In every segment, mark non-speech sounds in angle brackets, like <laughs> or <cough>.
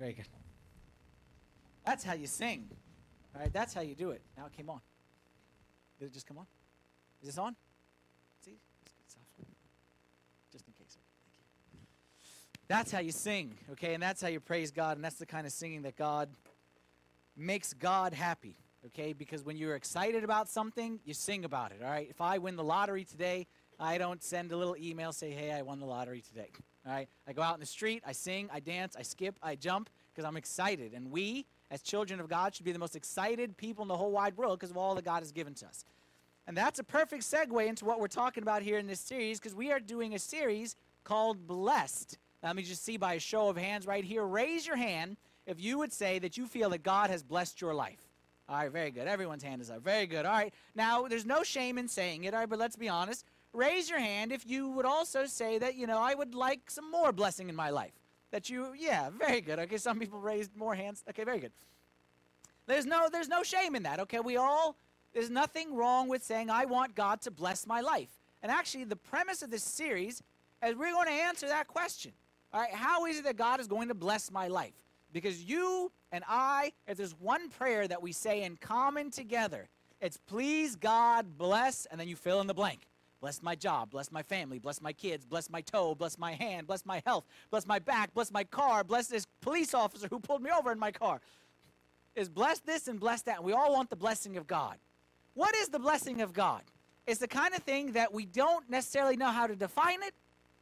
Very good. That's how you sing. All right, that's how you do it. Now it came on. Did it just come on? Is this on? See? It's good stuff. Just in case. That's how you sing, okay? And that's how you praise God, and that's the kind of singing that God makes God happy, okay? Because when you're excited about something, you sing about it, all right? If I win the lottery today, I don't send a little email say, "Hey, I won the lottery today." All right? I go out in the street, I sing, I dance, I skip, I jump because I'm excited. And we as children of God should be the most excited people in the whole wide world because of all that God has given to us. And that's a perfect segue into what we're talking about here in this series because we are doing a series called Blessed. Let me just see by a show of hands right here. Raise your hand if you would say that you feel that God has blessed your life. All right, very good. Everyone's hand is up. Very good. All right. Now, there's no shame in saying it, all right, but let's be honest. Raise your hand if you would also say that, you know, I would like some more blessing in my life. That you, yeah, very good. Okay, some people raised more hands. Okay, very good. There's no, there's no shame in that. Okay, we all, there's nothing wrong with saying I want God to bless my life. And actually, the premise of this series is we're going to answer that question. All right, how is it that God is going to bless my life? Because you and I, if there's one prayer that we say in common together, it's please God bless, and then you fill in the blank. Bless my job, bless my family, bless my kids, bless my toe, bless my hand, bless my health, bless my back, bless my car, bless this police officer who pulled me over in my car. Is bless this and bless that. And we all want the blessing of God. What is the blessing of God? It's the kind of thing that we don't necessarily know how to define it,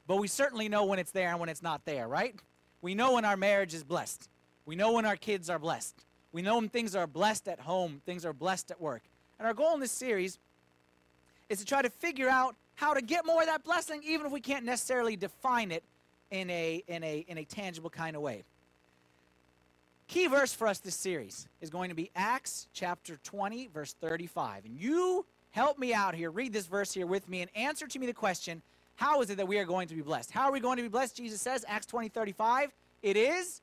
but we certainly know when it's there and when it's not there, right? We know when our marriage is blessed. We know when our kids are blessed. We know when things are blessed at home, things are blessed at work. And our goal in this series is to try to figure out how to get more of that blessing, even if we can't necessarily define it in a, in a, in a tangible kind of way. Key verse for us this series is going to be Acts chapter 20, verse 35. And you help me out here, read this verse here with me, and answer to me the question how is it that we are going to be blessed? How are we going to be blessed? Jesus says, Acts 20, 35, it is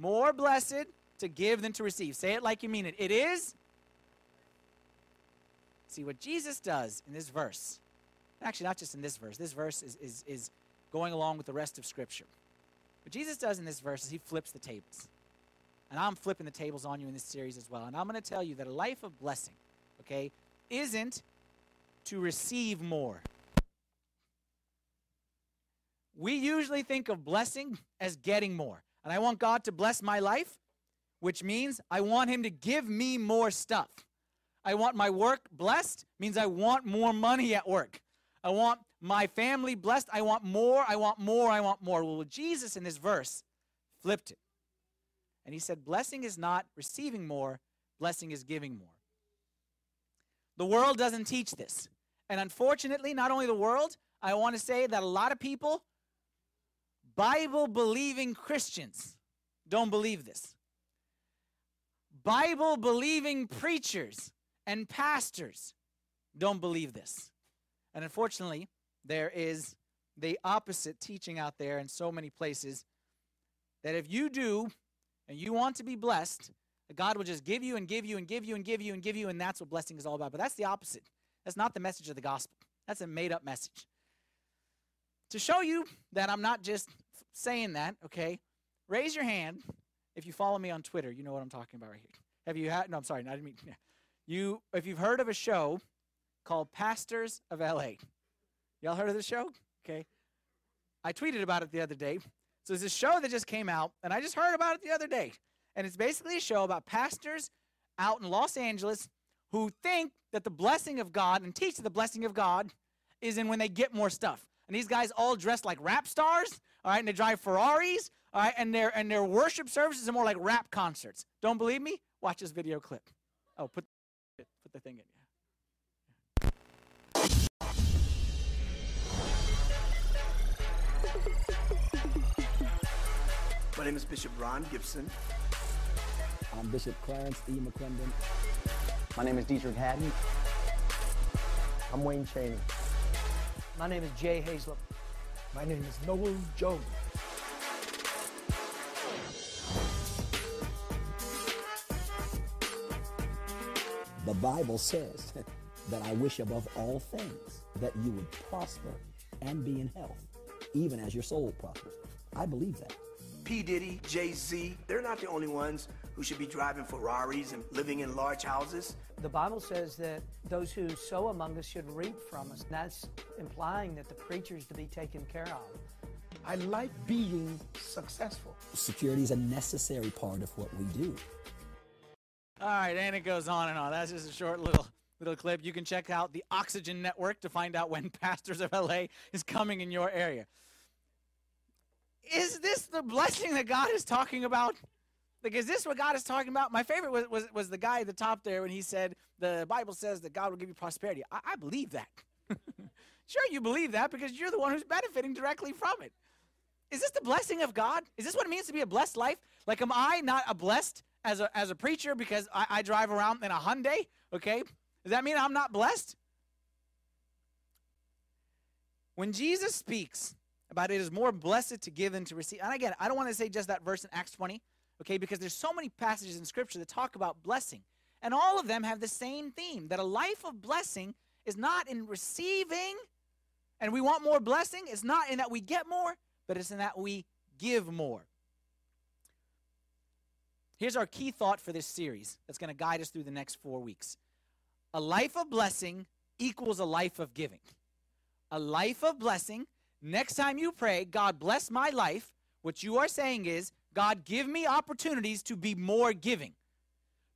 more blessed to give than to receive. Say it like you mean it. It is See, what Jesus does in this verse, actually, not just in this verse, this verse is, is, is going along with the rest of Scripture. What Jesus does in this verse is he flips the tables. And I'm flipping the tables on you in this series as well. And I'm going to tell you that a life of blessing, okay, isn't to receive more. We usually think of blessing as getting more. And I want God to bless my life, which means I want Him to give me more stuff. I want my work blessed means I want more money at work. I want my family blessed. I want more. I want more. I want more. Well, Jesus in this verse flipped it. And he said, Blessing is not receiving more, blessing is giving more. The world doesn't teach this. And unfortunately, not only the world, I want to say that a lot of people, Bible believing Christians, don't believe this. Bible believing preachers and pastors don't believe this. And unfortunately, there is the opposite teaching out there in so many places that if you do and you want to be blessed, God will just give you and give you and give you and give you and give you, and that's what blessing is all about. But that's the opposite. That's not the message of the gospel. That's a made up message. To show you that I'm not just saying that, okay, raise your hand if you follow me on Twitter. You know what I'm talking about right here. Have you had, no, I'm sorry, I didn't mean, yeah. You, if you've heard of a show called Pastors of LA, y'all heard of the show? Okay. I tweeted about it the other day. So it's a show that just came out, and I just heard about it the other day. And it's basically a show about pastors out in Los Angeles who think that the blessing of God and teach the blessing of God is in when they get more stuff. And these guys all dressed like rap stars, all right, and they drive Ferraris, all right, and their and their worship services are more like rap concerts. Don't believe me? Watch this video clip. Oh, put put the thing in. My name is Bishop Ron Gibson. I'm Bishop Clarence E. McClendon. My name is Deitrick Haddon. I'm Wayne Chaney. My name is Jay Haizlip. My name is Noel Jones. The Bible says <laughs> that I wish above all things that you would prosper and be in health, even as your soul prospers. I believe that P. Diddy, Jay Z, they're not the only ones who should be driving Ferraris and living in large houses. The Bible says that those who sow among us should reap from us. And That's implying that the preacher's to be taken care of. I like being successful. Security is a necessary part of what we do. All right, and it goes on and on. That's just a short little little clip. You can check out the Oxygen Network to find out when <laughs> Pastors of LA is coming in your area. Is this the blessing that God is talking about? Like, is this what God is talking about? My favorite was, was, was the guy at the top there when he said, The Bible says that God will give you prosperity. I, I believe that. <laughs> sure, you believe that because you're the one who's benefiting directly from it. Is this the blessing of God? Is this what it means to be a blessed life? Like, am I not a blessed as a, as a preacher because I, I drive around in a Hyundai? Okay. Does that mean I'm not blessed? When Jesus speaks about it is more blessed to give than to receive, and again, I don't want to say just that verse in Acts 20, okay, because there's so many passages in Scripture that talk about blessing. And all of them have the same theme that a life of blessing is not in receiving, and we want more blessing. It's not in that we get more, but it's in that we give more. Here's our key thought for this series that's going to guide us through the next four weeks A life of blessing equals a life of giving. A life of blessing. Next time you pray, God bless my life, what you are saying is, God, give me opportunities to be more giving.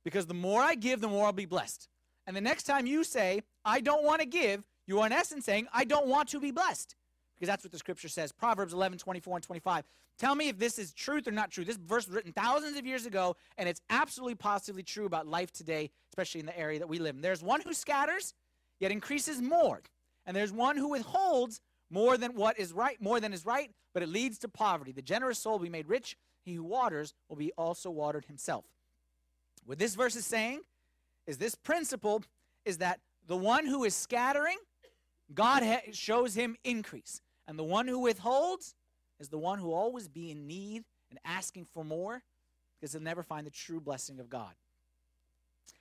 Because the more I give, the more I'll be blessed. And the next time you say, I don't want to give, you are in essence saying, I don't want to be blessed because that's what the scripture says. Proverbs 11, 24 and 25. Tell me if this is truth or not true. This verse was written thousands of years ago, and it's absolutely positively true about life today, especially in the area that we live in. There's one who scatters, yet increases more. And there's one who withholds more than what is right, more than is right, but it leads to poverty. The generous soul will be made rich. He who waters will be also watered himself. What this verse is saying is this principle is that the one who is scattering, God shows him increase. And the one who withholds is the one who always be in need and asking for more because they'll never find the true blessing of God.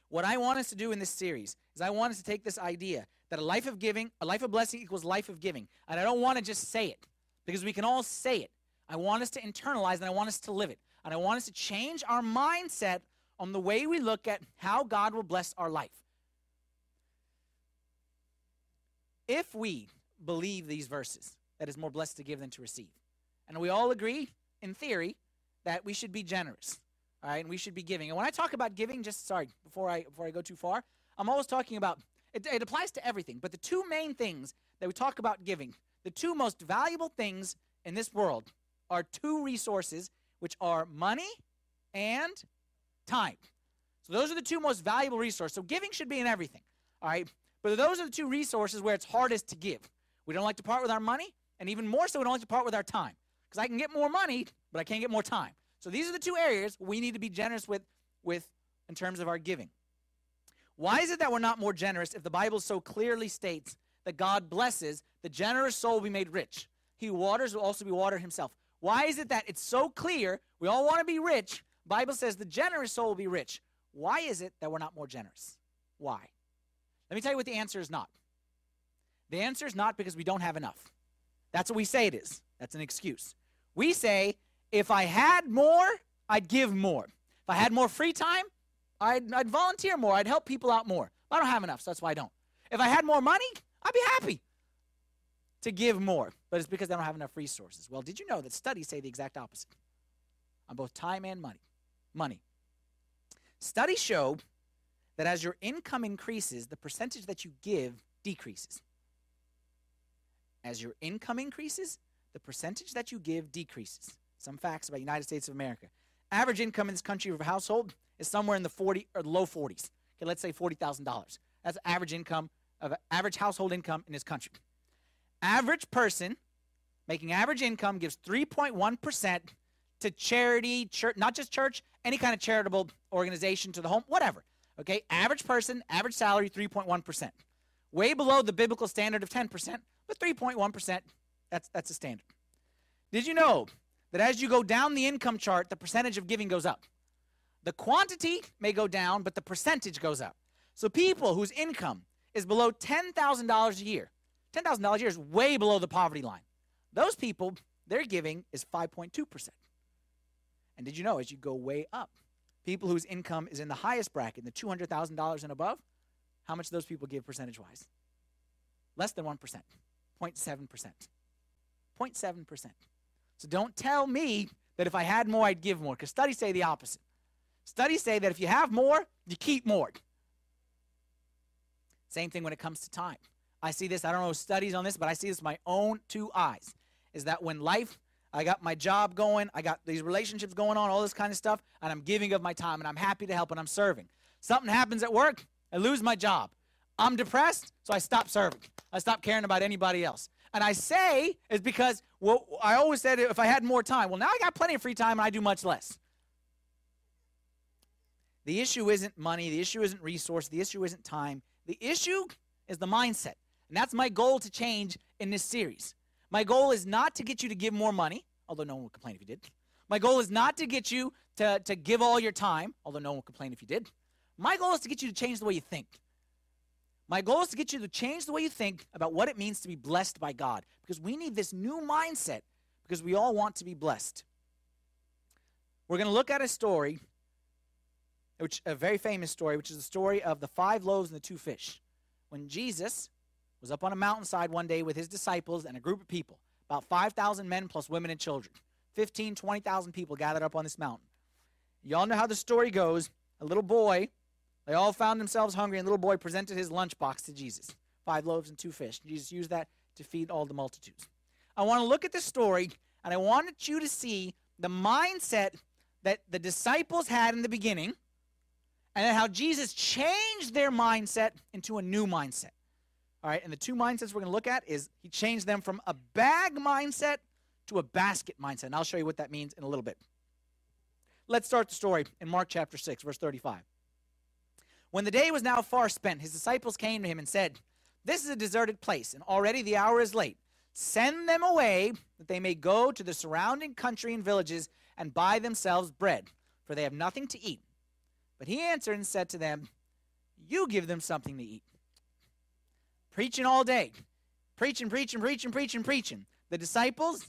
What I want us to do in this series is I want us to take this idea that a life of giving, a life of blessing equals life of giving. And I don't want to just say it because we can all say it. I want us to internalize and I want us to live it. And I want us to change our mindset on the way we look at how God will bless our life. If we believe these verses, that is more blessed to give than to receive. And we all agree, in theory, that we should be generous. All right, and we should be giving. And when I talk about giving, just sorry, before I before I go too far, I'm always talking about it, it applies to everything. But the two main things that we talk about giving, the two most valuable things in this world are two resources, which are money and time. So those are the two most valuable resources. So giving should be in everything. All right. But those are the two resources where it's hardest to give. We don't like to part with our money, and even more so, we don't like to part with our time. Because I can get more money, but I can't get more time. So these are the two areas we need to be generous with, with in terms of our giving. Why is it that we're not more generous if the Bible so clearly states that God blesses the generous soul will be made rich? He waters will also be watered himself. Why is it that it's so clear we all want to be rich? Bible says the generous soul will be rich. Why is it that we're not more generous? Why? Let me tell you what the answer is not. The answer is not because we don't have enough. That's what we say it is. That's an excuse. We say, if I had more, I'd give more. If I had more free time, I'd, I'd volunteer more. I'd help people out more. I don't have enough, so that's why I don't. If I had more money, I'd be happy to give more. But it's because I don't have enough resources. Well, did you know that studies say the exact opposite on both time and money? Money. Studies show that as your income increases, the percentage that you give decreases. As your income increases, the percentage that you give decreases. Some facts about United States of America. Average income in this country of a household is somewhere in the 40 or low 40s. Okay, let's say $40,000. That's average income of average household income in this country. Average person making average income gives 3.1% to charity, church, not just church, any kind of charitable organization to the home, whatever. Okay, average person, average salary, 3.1%. Way below the biblical standard of 10%, but 3.1%, that's, that's a standard. Did you know that as you go down the income chart, the percentage of giving goes up? The quantity may go down, but the percentage goes up. So people whose income is below $10,000 a year, $10,000 a year is way below the poverty line. Those people, their giving is 5.2%. And did you know as you go way up, people whose income is in the highest bracket, the $200,000 and above, how much do those people give percentage wise? Less than 1%, 0.7%. 0.7%. So don't tell me that if I had more, I'd give more, because studies say the opposite. Studies say that if you have more, you keep more. Same thing when it comes to time. I see this, I don't know studies on this, but I see this my own two eyes. Is that when life, I got my job going, I got these relationships going on, all this kind of stuff, and I'm giving of my time and I'm happy to help and I'm serving. Something happens at work, I lose my job. I'm depressed, so I stop serving. I stop caring about anybody else. And I say is because well, I always said if I had more time. Well, now I got plenty of free time and I do much less. The issue isn't money, the issue isn't resource, the issue isn't time. The issue is the mindset. And that's my goal to change in this series. My goal is not to get you to give more money, although no one would complain if you did. My goal is not to get you to, to give all your time, although no one would complain if you did. My goal is to get you to change the way you think. My goal is to get you to change the way you think about what it means to be blessed by God because we need this new mindset because we all want to be blessed. We're going to look at a story, which a very famous story, which is the story of the five loaves and the two fish. When Jesus was up on a mountainside one day with his disciples and a group of people, about 5,000 men plus women and children. 15, 20,000 people gathered up on this mountain. Y'all know how the story goes. A little boy they all found themselves hungry, and the little boy presented his lunchbox to Jesus five loaves and two fish. Jesus used that to feed all the multitudes. I want to look at this story, and I wanted you to see the mindset that the disciples had in the beginning, and how Jesus changed their mindset into a new mindset. All right, and the two mindsets we're going to look at is he changed them from a bag mindset to a basket mindset. And I'll show you what that means in a little bit. Let's start the story in Mark chapter 6, verse 35. When the day was now far spent, his disciples came to him and said, This is a deserted place, and already the hour is late. Send them away, that they may go to the surrounding country and villages and buy themselves bread, for they have nothing to eat. But he answered and said to them, You give them something to eat. Preaching all day, preaching, preaching, preaching, preaching, preaching. The disciples,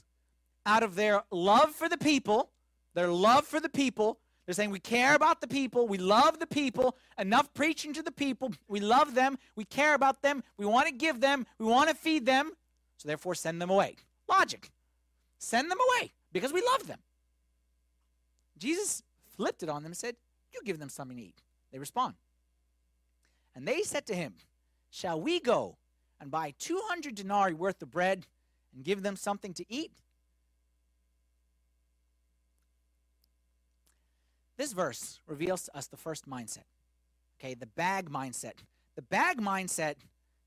out of their love for the people, their love for the people, they're saying we care about the people, we love the people, enough preaching to the people, we love them, we care about them, we want to give them, we want to feed them, so therefore send them away. Logic. Send them away because we love them. Jesus flipped it on them and said, You give them something to eat. They respond. And they said to him, Shall we go and buy 200 denarii worth of bread and give them something to eat? This verse reveals to us the first mindset. Okay, the bag mindset. The bag mindset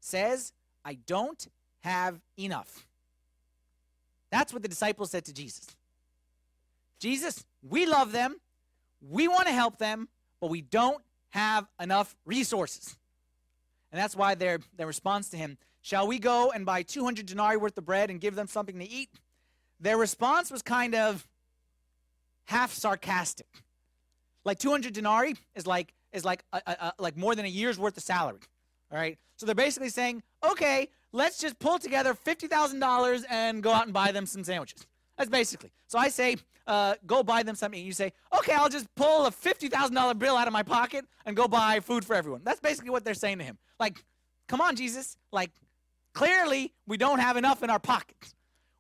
says, I don't have enough. That's what the disciples said to Jesus. Jesus, we love them, we want to help them, but we don't have enough resources. And that's why their, their response to him, Shall we go and buy 200 denarii worth of bread and give them something to eat? Their response was kind of half sarcastic. Like 200 denarii is like is like a, a, a, like more than a year's worth of salary. All right. So they're basically saying, okay, let's just pull together fifty thousand dollars and go out and buy them some sandwiches. That's basically. So I say, uh, go buy them something. You say, okay, I'll just pull a fifty thousand dollar bill out of my pocket and go buy food for everyone. That's basically what they're saying to him. Like, come on, Jesus. Like, clearly we don't have enough in our pockets.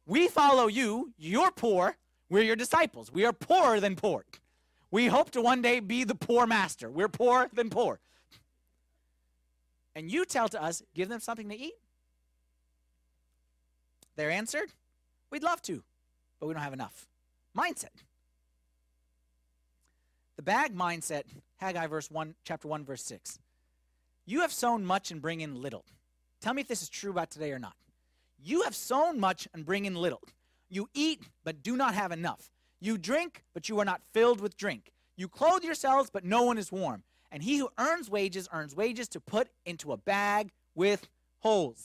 We follow you. You're poor. We're your disciples. We are poorer than poor. We hope to one day be the poor master. We're poor than poor. And you tell to us, give them something to eat? They're answered, we'd love to, but we don't have enough. Mindset. The bag mindset, Haggai verse 1, chapter 1, verse 6. You have sown much and bring in little. Tell me if this is true about today or not. You have sown much and bring in little. You eat, but do not have enough. You drink, but you are not filled with drink. You clothe yourselves, but no one is warm. And he who earns wages earns wages to put into a bag with holes.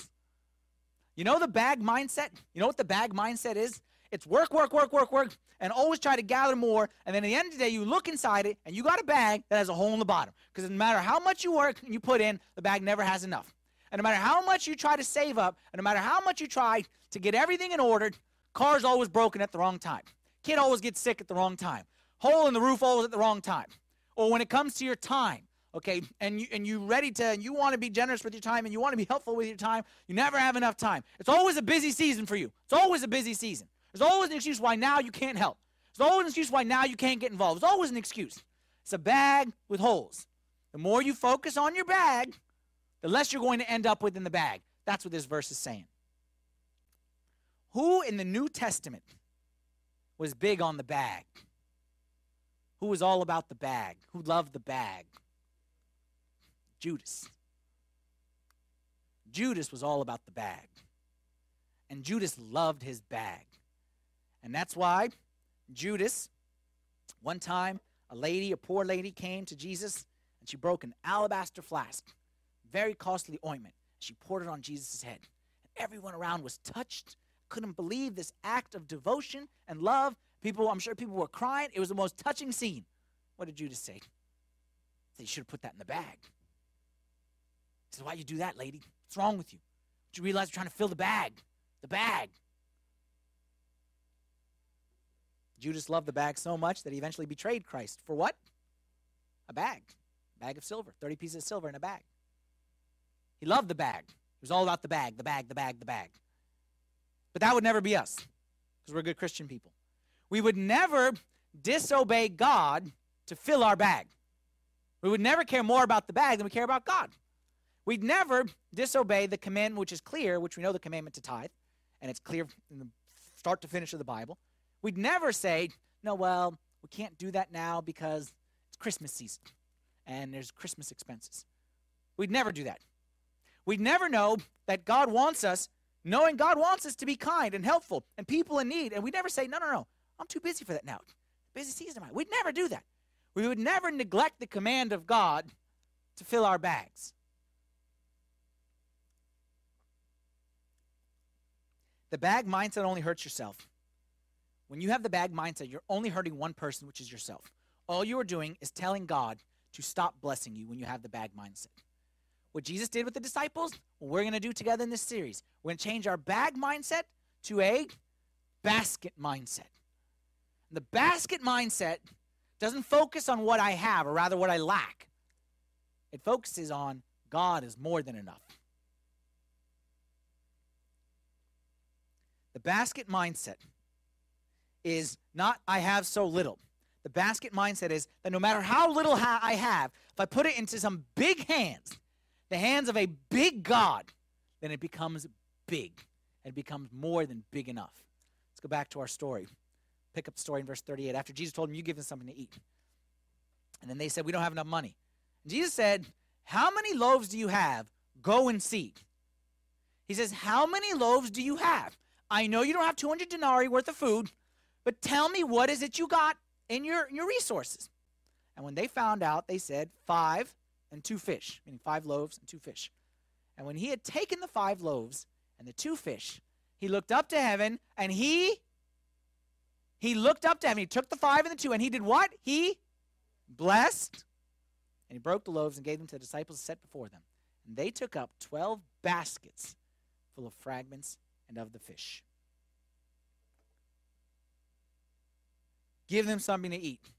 You know the bag mindset? You know what the bag mindset is? It's work, work, work, work, work, and always try to gather more. And then at the end of the day, you look inside it and you got a bag that has a hole in the bottom. Because no matter how much you work and you put in, the bag never has enough. And no matter how much you try to save up, and no matter how much you try to get everything in order, car's always broken at the wrong time. Kid always gets sick at the wrong time. hole in the roof always at the wrong time. Or when it comes to your time, okay, and you and you ready to and you want to be generous with your time and you want to be helpful with your time, you never have enough time. It's always a busy season for you. It's always a busy season. There's always an excuse why now you can't help. There's always an excuse why now you can't get involved. There's always an excuse. It's a bag with holes. The more you focus on your bag, the less you're going to end up with in the bag. That's what this verse is saying. Who in the New Testament was big on the bag? Who was all about the bag? Who loved the bag? Judas. Judas was all about the bag. And Judas loved his bag. And that's why Judas, one time, a lady, a poor lady, came to Jesus and she broke an alabaster flask, very costly ointment. She poured it on Jesus' head. And everyone around was touched, couldn't believe this act of devotion and love. People, I'm sure people were crying. It was the most touching scene. What did Judas say? He should have put that in the bag. He said, Why you do that, lady? What's wrong with you? Did you realize you're trying to fill the bag? The bag. Judas loved the bag so much that he eventually betrayed Christ. For what? A bag. A bag of silver. 30 pieces of silver in a bag. He loved the bag. It was all about the bag, the bag, the bag, the bag. But that would never be us because we're good Christian people. We would never disobey God to fill our bag. We would never care more about the bag than we care about God. We'd never disobey the commandment which is clear, which we know the commandment to tithe, and it's clear from the start to finish of the Bible. We'd never say, no, well, we can't do that now because it's Christmas season and there's Christmas expenses. We'd never do that. We'd never know that God wants us, knowing God wants us to be kind and helpful and people in need. And we'd never say, no, no, no, I'm too busy for that now. Busy season am I. We'd never do that. We would never neglect the command of God to fill our bags. The bag mindset only hurts yourself. When you have the bag mindset, you're only hurting one person, which is yourself. All you are doing is telling God to stop blessing you when you have the bag mindset. What Jesus did with the disciples, we're going to do together in this series, we're going to change our bag mindset to a basket mindset. And the basket mindset doesn't focus on what I have, or rather what I lack. It focuses on God is more than enough. The basket mindset is not I have so little. The basket mindset is that no matter how little ha- I have, if I put it into some big hands, the hands of a big God, then it becomes big. It becomes more than big enough. Let's go back to our story. Pick up the story in verse 38. After Jesus told them, You give them something to eat. And then they said, We don't have enough money. And Jesus said, How many loaves do you have? Go and see. He says, How many loaves do you have? I know you don't have 200 denarii worth of food, but tell me what is it you got in your, in your resources? And when they found out, they said, Five and two fish, meaning five loaves and two fish. And when he had taken the five loaves and the two fish, he looked up to heaven and he he looked up to heaven. He took the five and the two and he did what? He blessed and he broke the loaves and gave them to the disciples set before them. And they took up 12 baskets full of fragments and of the fish. Give them something to eat.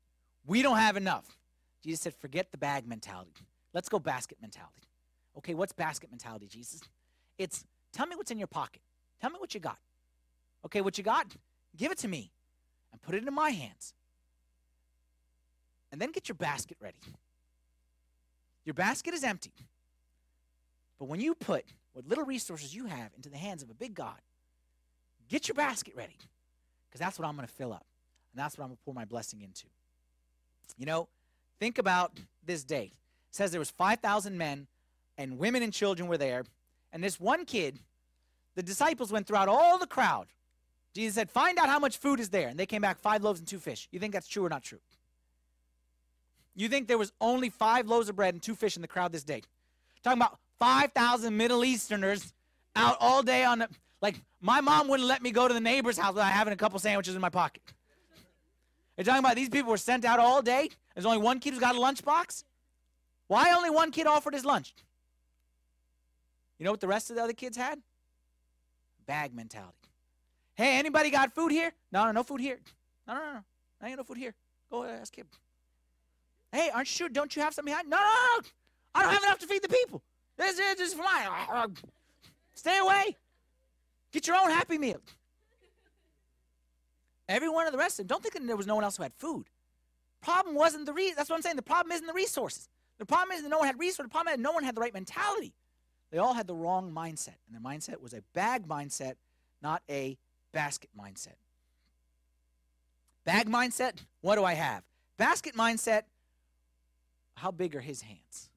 We don't have enough. Jesus said, forget the bag mentality. Let's go basket mentality. Okay, what's basket mentality, Jesus? It's tell me what's in your pocket. Tell me what you got. Okay, what you got? Give it to me and put it in my hands. And then get your basket ready. Your basket is empty. But when you put what little resources you have into the hands of a big God, get your basket ready. Because that's what I'm going to fill up. And that's what I'm going to pour my blessing into. You know, think about this day. Says there was 5,000 men and women and children were there. And this one kid, the disciples went throughout all the crowd. Jesus said, Find out how much food is there. And they came back five loaves and two fish. You think that's true or not true? You think there was only five loaves of bread and two fish in the crowd this day? Talking about 5,000 Middle Easterners out all day on the. Like, my mom wouldn't let me go to the neighbor's house without having a couple sandwiches in my pocket. You're talking about these people were sent out all day. There's only one kid who's got a lunchbox. Why only one kid offered his lunch? You know what the rest of the other kids had? Bag mentality. Hey, anybody got food here? No, no, no food here. No, no, no, no. I ain't no food here. Go ask him. Hey, aren't you sure? Don't you have something behind? No, no, no. I don't have enough to feed the people. This is just for mine. Stay away. Get your own happy meal. Every one of the rest of them, don't think that there was no one else who had food. Problem wasn't the reason. That's what I'm saying. The problem isn't the resources. The problem isn't that no one had resources. The problem is that no one had the right mentality. They all had the wrong mindset. And their mindset was a bag mindset, not a basket mindset. Bag mindset, what do I have? Basket mindset, how big are his hands?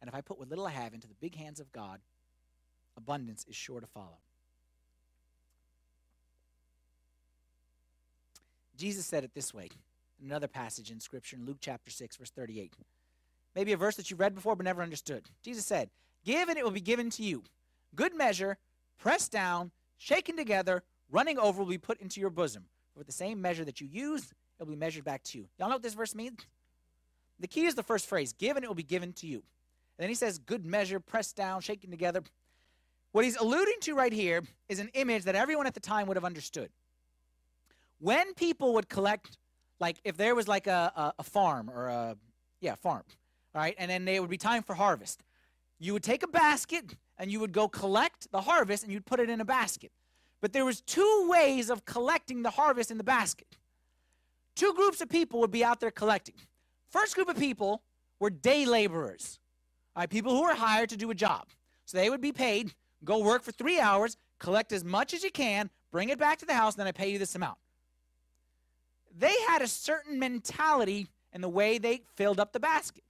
And if I put what little I have into the big hands of God, abundance is sure to follow. Jesus said it this way in another passage in Scripture in Luke chapter 6, verse 38. Maybe a verse that you've read before but never understood. Jesus said, Give and it will be given to you. Good measure, pressed down, shaken together, running over will be put into your bosom. With the same measure that you use, it will be measured back to you. Y'all know what this verse means? The key is the first phrase give and it will be given to you. And then he says, Good measure, pressed down, shaken together. What he's alluding to right here is an image that everyone at the time would have understood. When people would collect, like if there was like a, a, a farm or a, yeah, farm, all right, and then it would be time for harvest, you would take a basket and you would go collect the harvest and you'd put it in a basket. But there was two ways of collecting the harvest in the basket. Two groups of people would be out there collecting. First group of people were day laborers, all right, people who were hired to do a job. So they would be paid, go work for three hours, collect as much as you can, bring it back to the house, and then I pay you this amount. They had a certain mentality in the way they filled up the basket.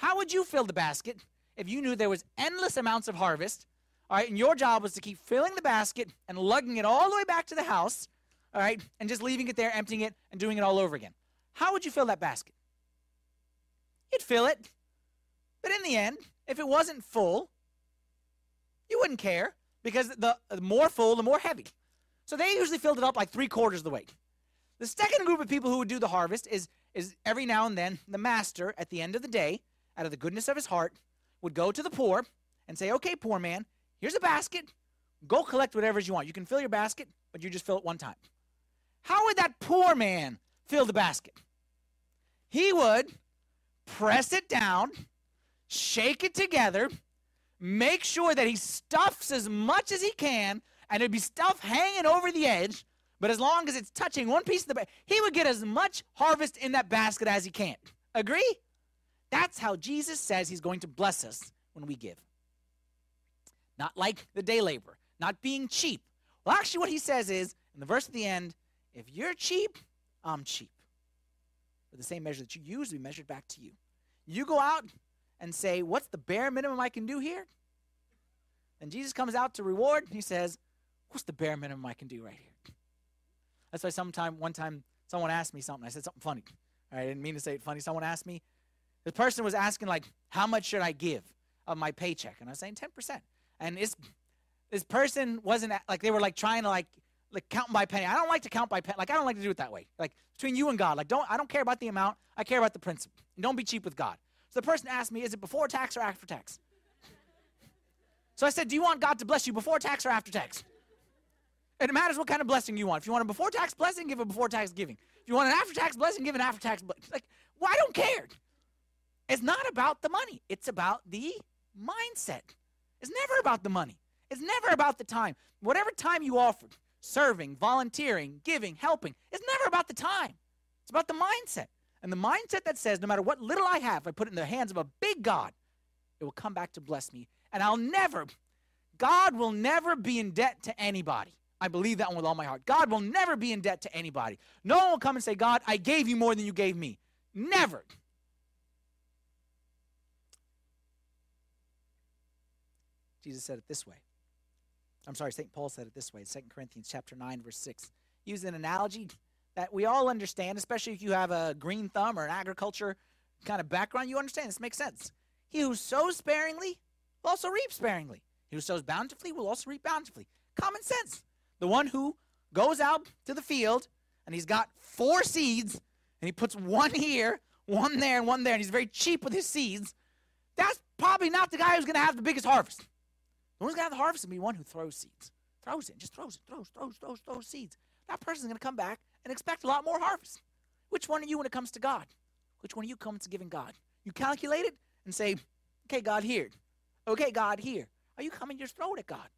How would you fill the basket if you knew there was endless amounts of harvest all right, and your job was to keep filling the basket and lugging it all the way back to the house, all right, and just leaving it there, emptying it, and doing it all over again. How would you fill that basket? You'd fill it, but in the end, if it wasn't full, you wouldn't care because the, the more full, the more heavy. So they usually filled it up like three quarters of the way. The second group of people who would do the harvest is, is every now and then the master, at the end of the day, out of the goodness of his heart, would go to the poor and say, Okay, poor man, Here's a basket. Go collect whatever you want. You can fill your basket, but you just fill it one time. How would that poor man fill the basket? He would press it down, shake it together, make sure that he stuffs as much as he can, and there'd be stuff hanging over the edge. But as long as it's touching one piece of the basket, he would get as much harvest in that basket as he can. Agree? That's how Jesus says he's going to bless us when we give not like the day laborer, not being cheap. Well, actually, what he says is, in the verse at the end, if you're cheap, I'm cheap. For the same measure that you use, we measured back to you. You go out and say, What's the bare minimum I can do here? And Jesus comes out to reward, and he says, What's the bare minimum I can do right here? That's why sometime one time someone asked me something. I said something funny. I didn't mean to say it funny. Someone asked me, the person was asking, like, how much should I give of my paycheck? And I was saying 10% and this this person wasn't like they were like trying to like like count by penny. I don't like to count by penny. Like I don't like to do it that way. Like between you and God. Like don't I don't care about the amount. I care about the principle. Don't be cheap with God. So the person asked me, is it before tax or after tax? So I said, do you want God to bless you before tax or after tax? And it matters what kind of blessing you want. If you want a before tax blessing, give a before tax giving. If you want an after tax blessing, give an after tax blessing. Like, well, I don't care. It's not about the money. It's about the mindset. It's never about the money. It's never about the time. Whatever time you offered, serving, volunteering, giving, helping, it's never about the time. It's about the mindset. And the mindset that says, no matter what little I have, I put it in the hands of a big God, it will come back to bless me. And I'll never, God will never be in debt to anybody. I believe that one with all my heart. God will never be in debt to anybody. No one will come and say, God, I gave you more than you gave me. Never. Jesus said it this way. I'm sorry, St. Paul said it this way, 2 Corinthians chapter 9, verse 6. He used an analogy that we all understand, especially if you have a green thumb or an agriculture kind of background, you understand this makes sense. He who sows sparingly will also reap sparingly. He who sows bountifully will also reap bountifully. Common sense. The one who goes out to the field and he's got four seeds and he puts one here, one there, and one there, and he's very cheap with his seeds, that's probably not the guy who's going to have the biggest harvest. The one's going to have the harvest and be one who throws seeds. Throws it, just throws it, throws, throws, throws, throws seeds. That person's going to come back and expect a lot more harvest. Which one are you when it comes to God? Which one are you comes to giving God? You calculate it and say, okay, God, here. Okay, God, here. Are you coming just throw it at God?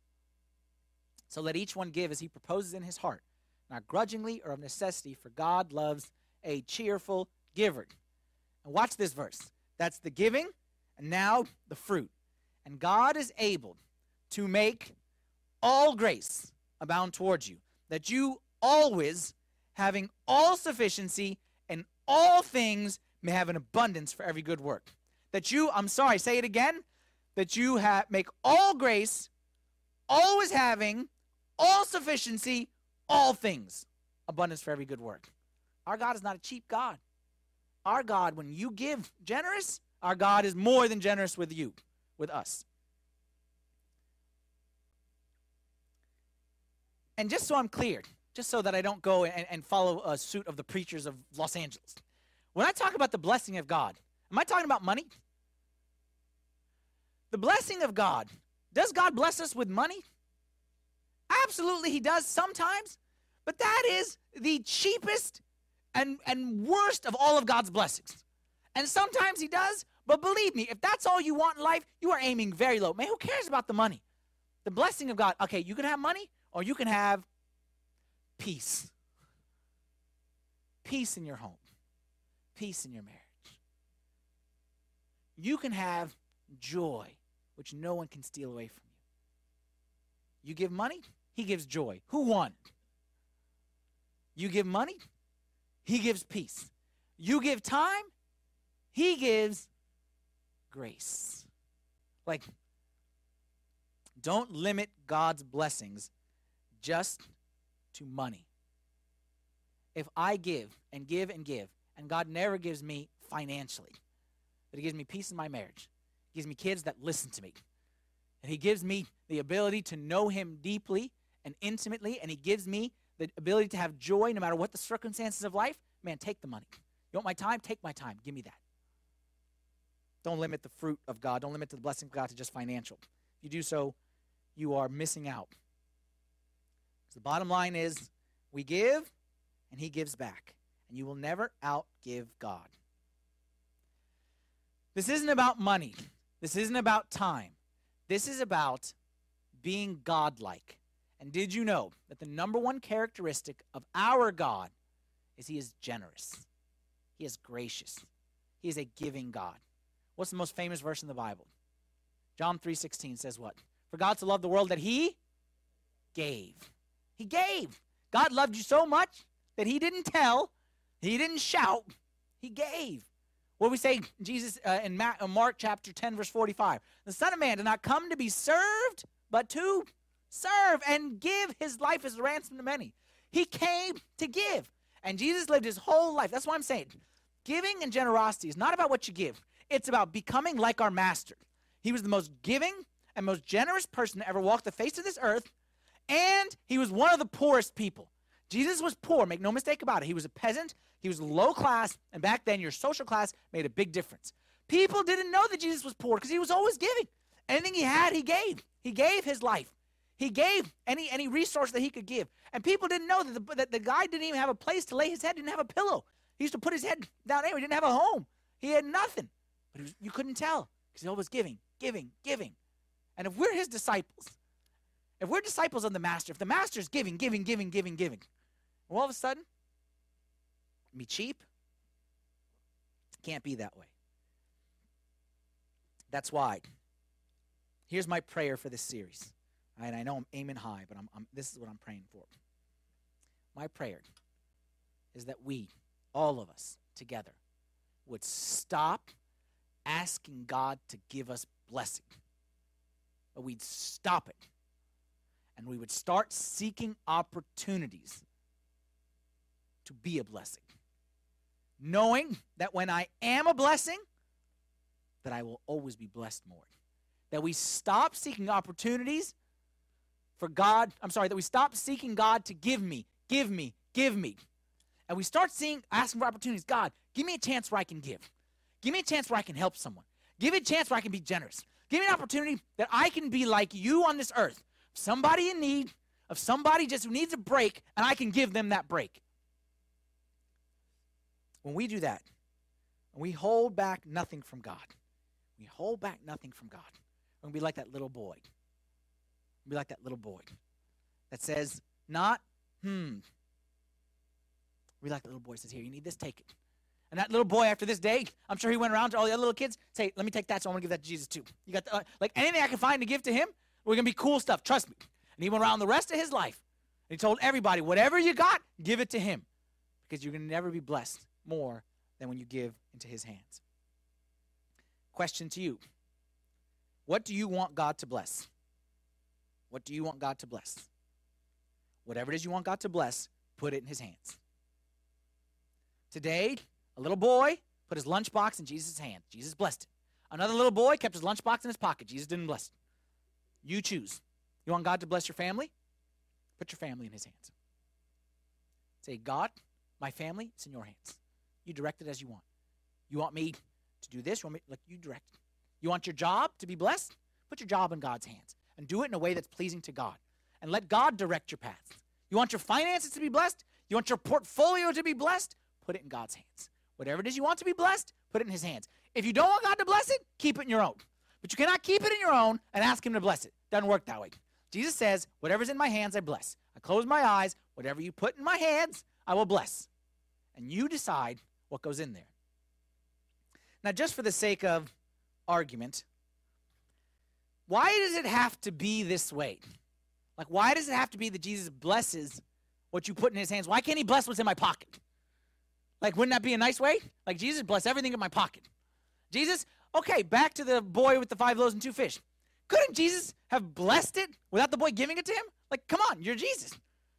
So let each one give as he proposes in his heart, not grudgingly or of necessity, for God loves a cheerful giver. And watch this verse. That's the giving, and now the fruit. And God is able to make all grace abound towards you, that you always, having all sufficiency in all things, may have an abundance for every good work. That you, I'm sorry, say it again, that you have make all grace, always having all sufficiency, all things, abundance for every good work. Our God is not a cheap God. Our God, when you give generous, our God is more than generous with you, with us. And just so I'm clear, just so that I don't go and, and follow a suit of the preachers of Los Angeles, when I talk about the blessing of God, am I talking about money? The blessing of God, does God bless us with money? Absolutely, He does sometimes, but that is the cheapest and, and worst of all of God's blessings. And sometimes He does, but believe me, if that's all you want in life, you are aiming very low. Man, who cares about the money? The blessing of God, okay, you can have money or you can have peace. Peace in your home, peace in your marriage. You can have joy, which no one can steal away from you. You give money, he gives joy. Who won? You give money, he gives peace. You give time, he gives grace. Like, don't limit God's blessings just to money. If I give and give and give, and God never gives me financially, but He gives me peace in my marriage, He gives me kids that listen to me, and He gives me the ability to know Him deeply and intimately, and He gives me the ability to have joy no matter what the circumstances of life, man, take the money. You want my time? Take my time. Give me that. Don't limit the fruit of God. Don't limit the blessing of God to just financial. If you do so, you are missing out. So the bottom line is we give and he gives back. And you will never outgive God. This isn't about money. This isn't about time. This is about being godlike. And did you know that the number one characteristic of our God is he is generous? He is gracious. He is a giving God. What's the most famous verse in the Bible? John 3:16 says what? For God to love the world that he gave. He gave. God loved you so much that he didn't tell, he didn't shout, he gave. What we say, Jesus uh, in uh, Mark chapter 10, verse 45. The Son of Man did not come to be served, but to serve and give his life as a ransom to many. He came to give. And Jesus lived his whole life. That's why I'm saying giving and generosity is not about what you give, it's about becoming like our master. He was the most giving and most generous person to ever walk the face of this earth, and he was one of the poorest people. Jesus was poor, make no mistake about it. He was a peasant, he was low class, and back then your social class made a big difference. People didn't know that Jesus was poor because he was always giving. Anything he had, he gave. He gave his life. He gave any any resource that he could give. And people didn't know that the, that the guy didn't even have a place to lay his head, didn't have a pillow. He used to put his head down there. He didn't have a home. He had nothing. But was, you couldn't tell because he always giving, giving, giving. And if we're his disciples, if we're disciples of the master, if the master's giving, giving, giving, giving, giving, all of a sudden, be cheap? Can't be that way. That's why. Here's my prayer for this series. And I know I'm aiming high, but I'm, I'm, this is what I'm praying for. My prayer is that we, all of us together, would stop asking God to give us blessing. But we'd stop it. And we would start seeking opportunities to be a blessing. Knowing that when I am a blessing, that I will always be blessed more. That we stop seeking opportunities for God, I'm sorry, that we stop seeking God to give me, give me, give me. And we start seeing, asking for opportunities. God, give me a chance where I can give. Give me a chance where I can help someone. Give me a chance where I can be generous. Give me an opportunity that I can be like you on this earth. Somebody in need, of somebody just who needs a break, and I can give them that break. when we do that, we hold back nothing from God, we hold back nothing from God. We're going to be like that little boy. We'll be like that little boy that says, not, hmm. We like the little boy says, here, you need this, take it. And that little boy, after this day, I'm sure he went around to all the other little kids, say, let me take that, so I'm going to give that to Jesus too. You got, the, uh, like anything I can find to give to him, we're going to be cool stuff, trust me. And he went around the rest of his life. And he told everybody, whatever you got, give it to him. Because you're going to never be blessed more than when you give into his hands. Question to you What do you want God to bless? What do you want God to bless? Whatever it is you want God to bless, put it in his hands. Today, a little boy put his lunchbox in Jesus' hand. Jesus blessed it. Another little boy kept his lunchbox in his pocket. Jesus didn't bless it. You choose. You want God to bless your family? Put your family in his hands. Say, God, my family, it's in your hands. You direct it as you want. You want me to do this? You want me like you direct. You want your job to be blessed? Put your job in God's hands and do it in a way that's pleasing to God. And let God direct your path. You want your finances to be blessed? You want your portfolio to be blessed? Put it in God's hands. Whatever it is you want to be blessed, put it in his hands. If you don't want God to bless it, keep it in your own. But you cannot keep it in your own and ask him to bless it. Doesn't work that way. Jesus says, Whatever's in my hands, I bless. I close my eyes. Whatever you put in my hands, I will bless. And you decide what goes in there. Now, just for the sake of argument, why does it have to be this way? Like, why does it have to be that Jesus blesses what you put in his hands? Why can't he bless what's in my pocket? Like, wouldn't that be a nice way? Like, Jesus, bless everything in my pocket. Jesus, okay, back to the boy with the five loaves and two fish. Couldn't Jesus have blessed it without the boy giving it to him? Like, come on, you're Jesus.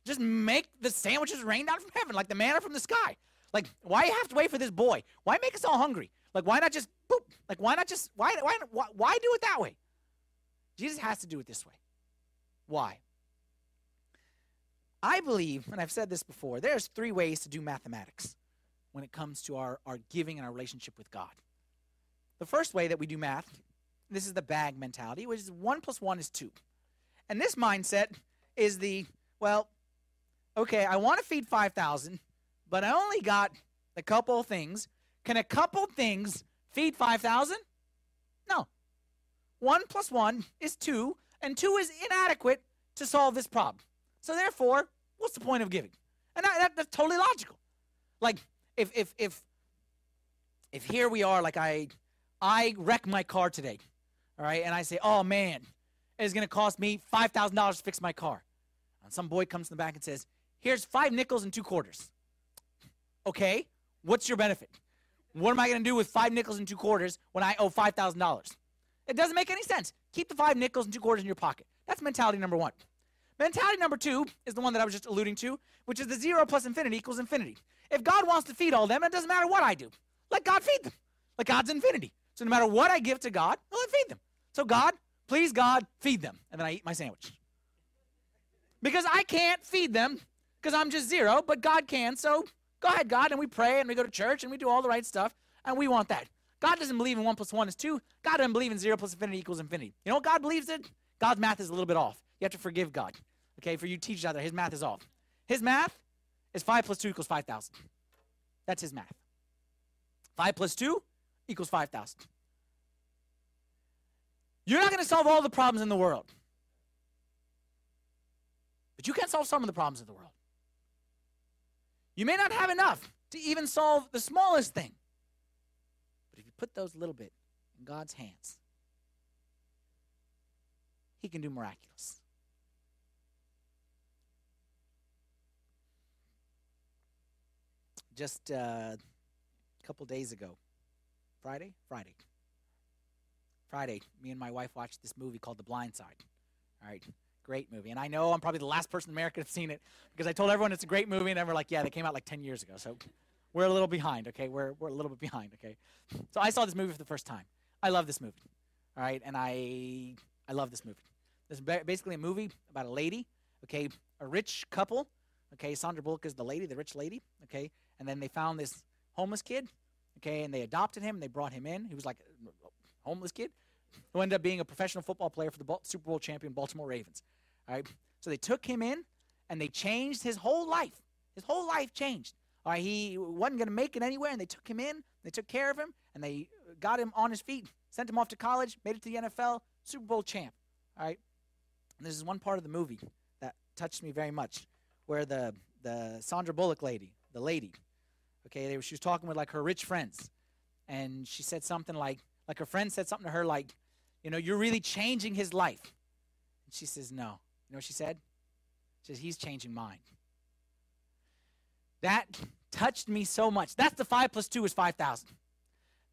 Just make the sandwiches rain down from heaven like the manna from the sky. Like, why have to wait for this boy? Why make us all hungry? Like, why not just boop? Like, why not just why why why, why do it that way? Jesus has to do it this way. Why? I believe, and I've said this before, there's three ways to do mathematics when it comes to our, our giving and our relationship with God. The first way that we do math, this is the bag mentality, which is one plus one is two. And this mindset is the, well, okay, I want to feed 5,000, but I only got a couple things. Can a couple things feed 5,000? No. One plus one is two, and two is inadequate to solve this problem. So therefore, what's the point of giving? And that, that, that's totally logical. Like if if if if here we are, like I I wreck my car today, all right, and I say, oh man, it's gonna cost me five thousand dollars to fix my car. And some boy comes in the back and says, here's five nickels and two quarters. Okay, what's your benefit? What am I gonna do with five nickels and two quarters when I owe five thousand dollars? It doesn't make any sense. Keep the five nickels and two quarters in your pocket. That's mentality number one. Mentality number two is the one that I was just alluding to, which is the zero plus infinity equals infinity. If God wants to feed all them, it doesn't matter what I do. Let God feed them. Like God's infinity. So no matter what I give to God, well, I'll feed them. So God, please God, feed them. And then I eat my sandwich. Because I can't feed them because I'm just zero, but God can. So go ahead, God. And we pray and we go to church and we do all the right stuff. And we want that. God doesn't believe in one plus one is two. God doesn't believe in zero plus infinity equals infinity. You know what God believes in? God's math is a little bit off. You have to forgive God. Okay, for you teachers out there, his math is off. His math is 5 plus 2 equals 5,000. That's his math. 5 plus 2 equals 5,000. You're not going to solve all the problems in the world. But you can solve some of the problems of the world. You may not have enough to even solve the smallest thing. But if you put those little bit in God's hands, he can do miraculous. Just uh, a couple days ago, Friday? Friday. Friday, me and my wife watched this movie called The Blind Side. All right, great movie. And I know I'm probably the last person in America to have seen it because I told everyone it's a great movie, and everyone like, yeah, they came out like 10 years ago. So we're a little behind, okay? We're, we're a little bit behind, okay? So I saw this movie for the first time. I love this movie, all right? And I, I love this movie. This is basically a movie about a lady, okay? A rich couple, okay? Sandra Bullock is the lady, the rich lady, okay? And then they found this homeless kid, okay? And they adopted him, and they brought him in. He was like homeless kid who ended up being a professional football player for the Super Bowl champion Baltimore Ravens, all right? So they took him in, and they changed his whole life. His whole life changed All right, he wasn't going to make it anywhere, and they took him in. They took care of him, and they got him on his feet, sent him off to college, made it to the NFL, Super Bowl champ. All right, and this is one part of the movie that touched me very much, where the the Sandra Bullock lady, the lady, okay, they, she was talking with like her rich friends, and she said something like, like her friend said something to her like, you know, you're really changing his life. And she says, no. You know what she said? She says, he's changing mine. That touched me so much. That's the five plus two is 5,000.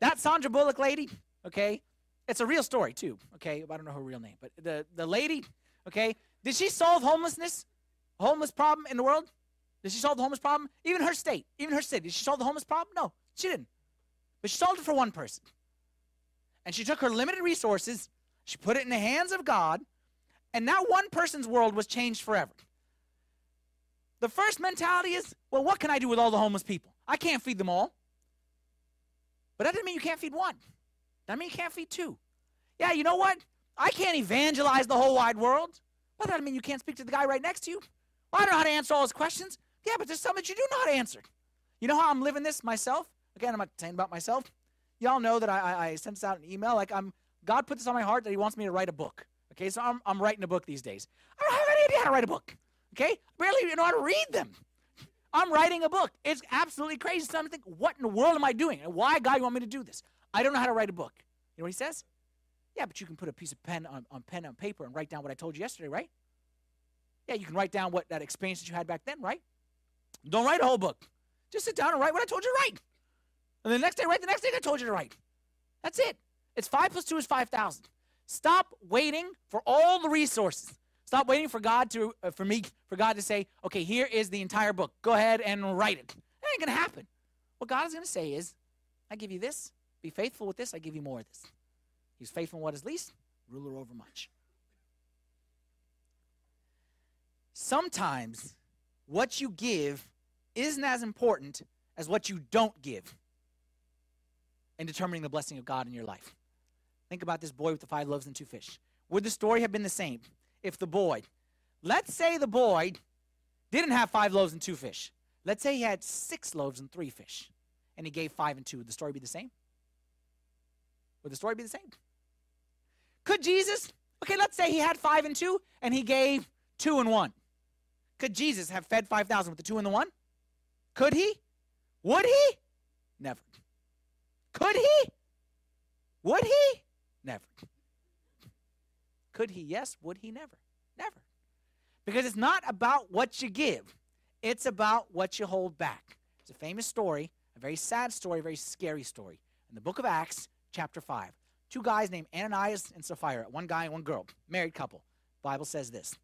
That Sandra Bullock lady, okay, it's a real story too, okay? I don't know her real name, but the, the lady, okay, did she solve homelessness, homeless problem in the world? Did she solve the homeless problem? Even her state, even her city, did she solve the homeless problem? No, she didn't. But she solved it for one person. And she took her limited resources, she put it in the hands of God, and now one person's world was changed forever. The first mentality is, well, what can I do with all the homeless people? I can't feed them all. But that doesn't mean you can't feed one. That means you can't feed two. Yeah, you know what? I can't evangelize the whole wide world. Well, that doesn't mean you can't speak to the guy right next to you. Well, I don't know how to answer all his questions. Yeah, but there's some that you do to answer. You know how I'm living this myself? Again, I'm not saying about myself. Y'all know that I, I, I sent out an email. Like I'm, God put this on my heart that He wants me to write a book. Okay, so I'm, I'm writing a book these days. I don't have any idea how to write a book. Okay, barely even know how to read them. I'm writing a book. It's absolutely crazy. So I'm thinking, what in the world am I doing? And why, God, you want me to do this? I don't know how to write a book. You know what he says? Yeah, but you can put a piece of pen on, on pen on paper and write down what I told you yesterday, right? Yeah, you can write down what that experience that you had back then, right? Don't write a whole book. Just sit down and write what I told you to write. And the next day, write the next thing I told you to write. That's it. It's five plus two is five thousand. Stop waiting for all the resources. Stop waiting for God to, uh, for me, for God to say, okay, here is the entire book. Go ahead and write it. That ain't gonna happen. What God is gonna say is, I give you this. Be faithful with this. I give you more of this. He's faithful in what is least, ruler over much. Sometimes what you give isn't as important as what you don't give in determining the blessing of God in your life. Think about this boy with the five loaves and two fish. Would the story have been the same if the boy, let's say the boy didn't have five loaves and two fish. Let's say he had six loaves and three fish, and he gave five and two. Would the story be the same? Would the story be the same? Could Jesus, okay, let's say he had five and two, and he gave two and one. Could Jesus have fed 5,000 with the two and the one? Could he? Would he? Never. Could he? Would he? Never. Could he? Yes. Would he? Never. Never. Because it's not about what you give, it's about what you hold back. It's a famous story, a very sad story, a very scary story. In the book of Acts, chapter 5, two guys named Ananias and Sapphira, one guy and one girl, married couple. Bible says this.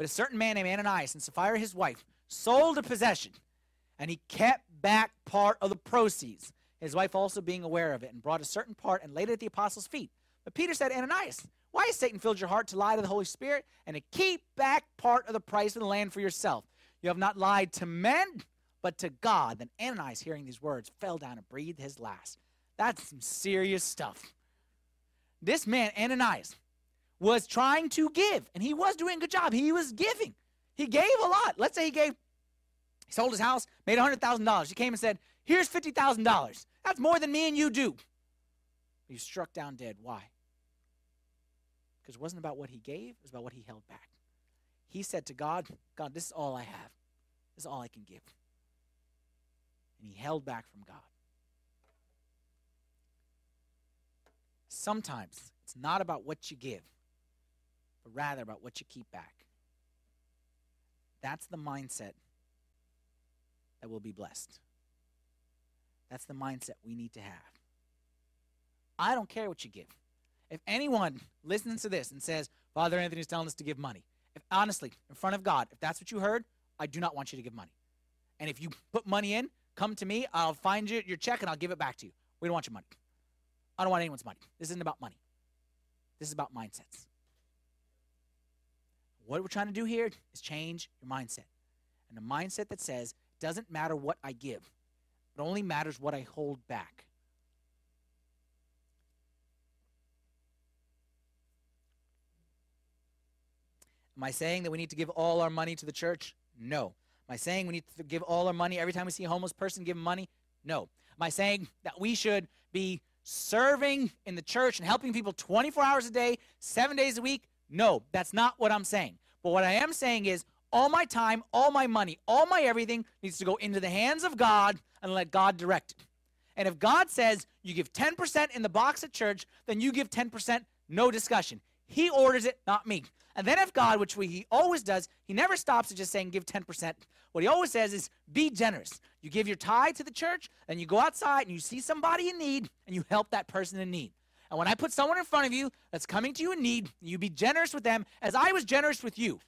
But a certain man named Ananias and Sapphira, his wife, sold a possession, and he kept back part of the proceeds, his wife also being aware of it, and brought a certain part and laid it at the apostles' feet. But Peter said, Ananias, why has Satan filled your heart to lie to the Holy Spirit and to keep back part of the price of the land for yourself? You have not lied to men, but to God. Then Ananias, hearing these words, fell down and breathed his last. That's some serious stuff. This man, Ananias, was trying to give, and he was doing a good job. He was giving. He gave a lot. Let's say he gave, he sold his house, made $100,000. He came and said, Here's $50,000. That's more than me and you do. He struck down dead. Why? Because it wasn't about what he gave, it was about what he held back. He said to God, God, this is all I have. This is all I can give. And he held back from God. Sometimes it's not about what you give, but rather about what you keep back. That's the mindset that will be blessed. That's the mindset we need to have. I don't care what you give. If anyone listens to this and says, Father Anthony is telling us to give money, if honestly, in front of God, if that's what you heard, I do not want you to give money. And if you put money in, come to me, I'll find you your check and I'll give it back to you. We don't want your money. I don't want anyone's money. This isn't about money. This is about mindsets. What we're trying to do here is change your mindset. And a mindset that says, it doesn't matter what I give, it only matters what I hold back. Am I saying that we need to give all our money to the church? No. Am I saying we need to give all our money every time we see a homeless person, give them money? No. Am I saying that we should be serving in the church and helping people 24 hours a day, seven days a week? No, that's not what I'm saying. But what I am saying is all my time, all my money, all my everything needs to go into the hands of God and let God direct it. And if God says you give 10% in the box at church, then you give 10%, no discussion. He orders it, not me. And then if God, which we, he always does, he never stops at just saying give 10%. What he always says is be generous. You give your tithe to the church, and you go outside and you see somebody in need, and you help that person in need. And when I put someone in front of you that's coming to you in need, you be generous with them as I was generous with you.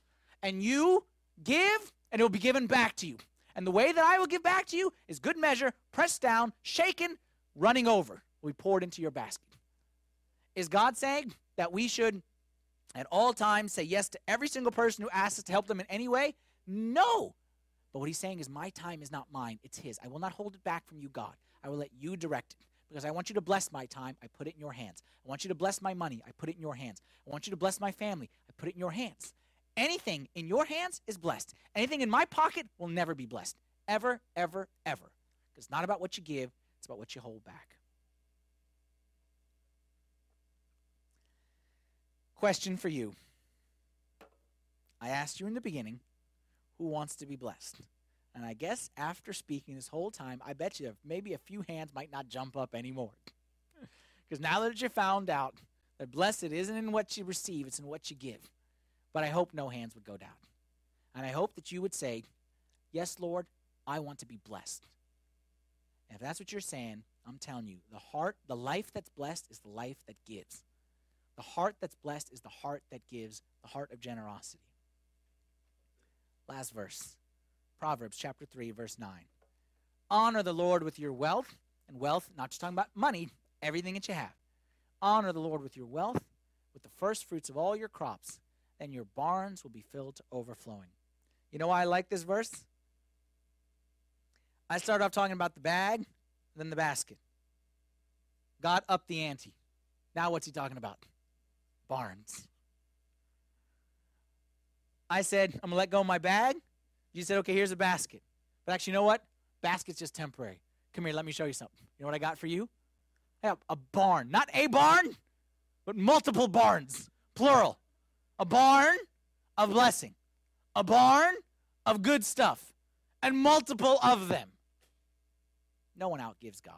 And you give, and it will be given back to you. And the way that I will give back to you is good measure, pressed down, shaken, running over, be poured into your basket. Is God saying that we should at all times say yes to every single person who asks us to help them in any way? No. But what he's saying is, my time is not mine, it's his. I will not hold it back from you, God. I will let you direct it because I want you to bless my time. I put it in your hands. I want you to bless my money. I put it in your hands. I want you to bless my family. I put it in your hands. Anything in your hands is blessed. Anything in my pocket will never be blessed. Ever, ever, ever. Because it's not about what you give, it's about what you hold back. Question for you. I asked you in the beginning who wants to be blessed? And I guess after speaking this whole time, I bet you maybe a few hands might not jump up anymore. <laughs> Because now that you found out that blessed isn't in what you receive, it's in what you give. But I hope no hands would go down. And I hope that you would say, Yes, Lord, I want to be blessed. And if that's what you're saying, I'm telling you, the heart, the life that's blessed is the life that gives. The heart that's blessed is the heart that gives, the heart of generosity. Last verse Proverbs chapter 3, verse 9. Honor the Lord with your wealth, and wealth, not just talking about money, everything that you have. Honor the Lord with your wealth, with the first fruits of all your crops, and your barns will be filled to overflowing. You know why I like this verse? I started off talking about the bag, then the basket. God upped the ante. Now what's he talking about? Barns. I said, I'm going to let go of my bag. You said, okay, here's a basket. But actually, you know what? Basket's just temporary. Come here, let me show you something. You know what I got for you? I have a barn. Not a barn, but multiple barns, plural. A barn of blessing, a barn of good stuff, and multiple of them. No one outgives God.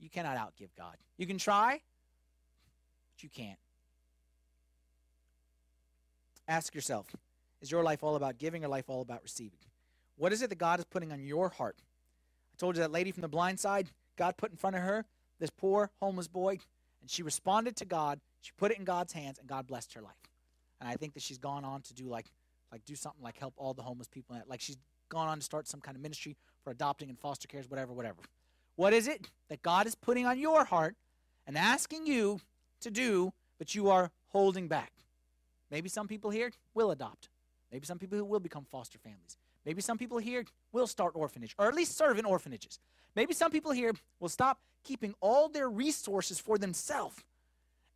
You cannot outgive God. You can try, but you can't. Ask yourself is your life all about giving or life all about receiving? What is it that God is putting on your heart? I told you that lady from the blind side, God put in front of her this poor homeless boy, and she responded to God. She put it in God's hands, and God blessed her life. And I think that she's gone on to do like, like do something like help all the homeless people. Like she's gone on to start some kind of ministry for adopting and foster cares, whatever, whatever. What is it that God is putting on your heart and asking you to do, but you are holding back? Maybe some people here will adopt. Maybe some people who will become foster families. Maybe some people here will start orphanage, or at least serve in orphanages. Maybe some people here will stop keeping all their resources for themselves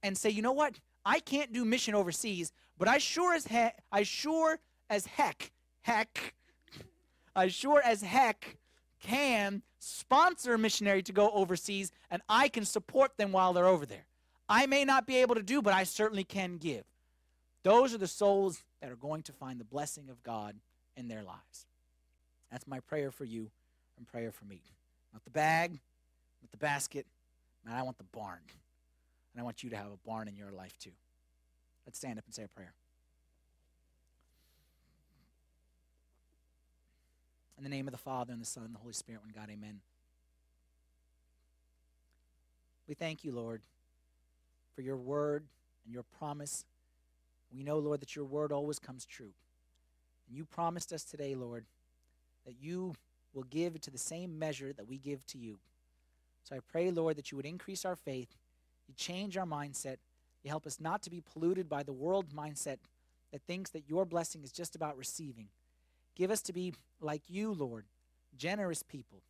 and say, you know what? I can't do mission overseas, but I sure as heck, I sure as heck, heck, I sure as heck can sponsor a missionary to go overseas, and I can support them while they're over there. I may not be able to do, but I certainly can give. Those are the souls that are going to find the blessing of God in their lives. That's my prayer for you and prayer for me. Not the bag, not the basket, man, I want the barn. And I want you to have a barn in your life too. Let's stand up and say a prayer. In the name of the Father, and the Son, and the Holy Spirit, one God, amen. We thank you, Lord, for your word and your promise we know, Lord, that your word always comes true. And you promised us today, Lord, that you will give to the same measure that we give to you. So I pray, Lord, that you would increase our faith, you change our mindset, you help us not to be polluted by the world mindset that thinks that your blessing is just about receiving. Give us to be like you, Lord, generous people,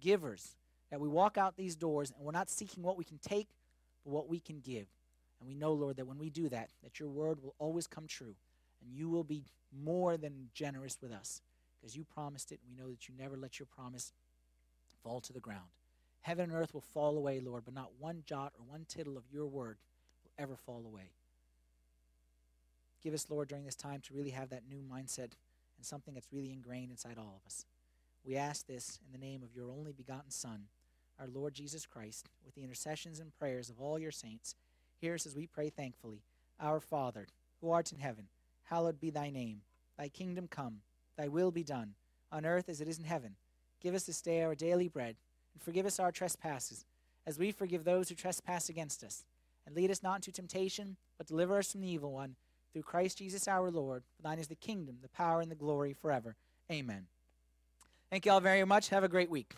givers, that we walk out these doors and we're not seeking what we can take, but what we can give. And we know, Lord, that when we do that, that your word will always come true and you will be more than generous with us because you promised it. And We know that you never let your promise fall to the ground. Heaven and earth will fall away, Lord, but not one jot or one tittle of your word will ever fall away. Give us, Lord, during this time to really have that new mindset and something that's really ingrained inside all of us. We ask this in the name of your only begotten Son, our Lord Jesus Christ, with the intercessions and prayers of all your saints. Hear us as we pray thankfully. Our Father, who art in heaven, hallowed be thy name. Thy kingdom come, thy will be done, on earth as it is in heaven. Give us this day our daily bread, and forgive us our trespasses, as we forgive those who trespass against us. And lead us not into temptation, but deliver us from the evil one. Through Christ Jesus our Lord. For thine is the kingdom, the power, and the glory forever. Amen. Thank you all very much. Have a great week.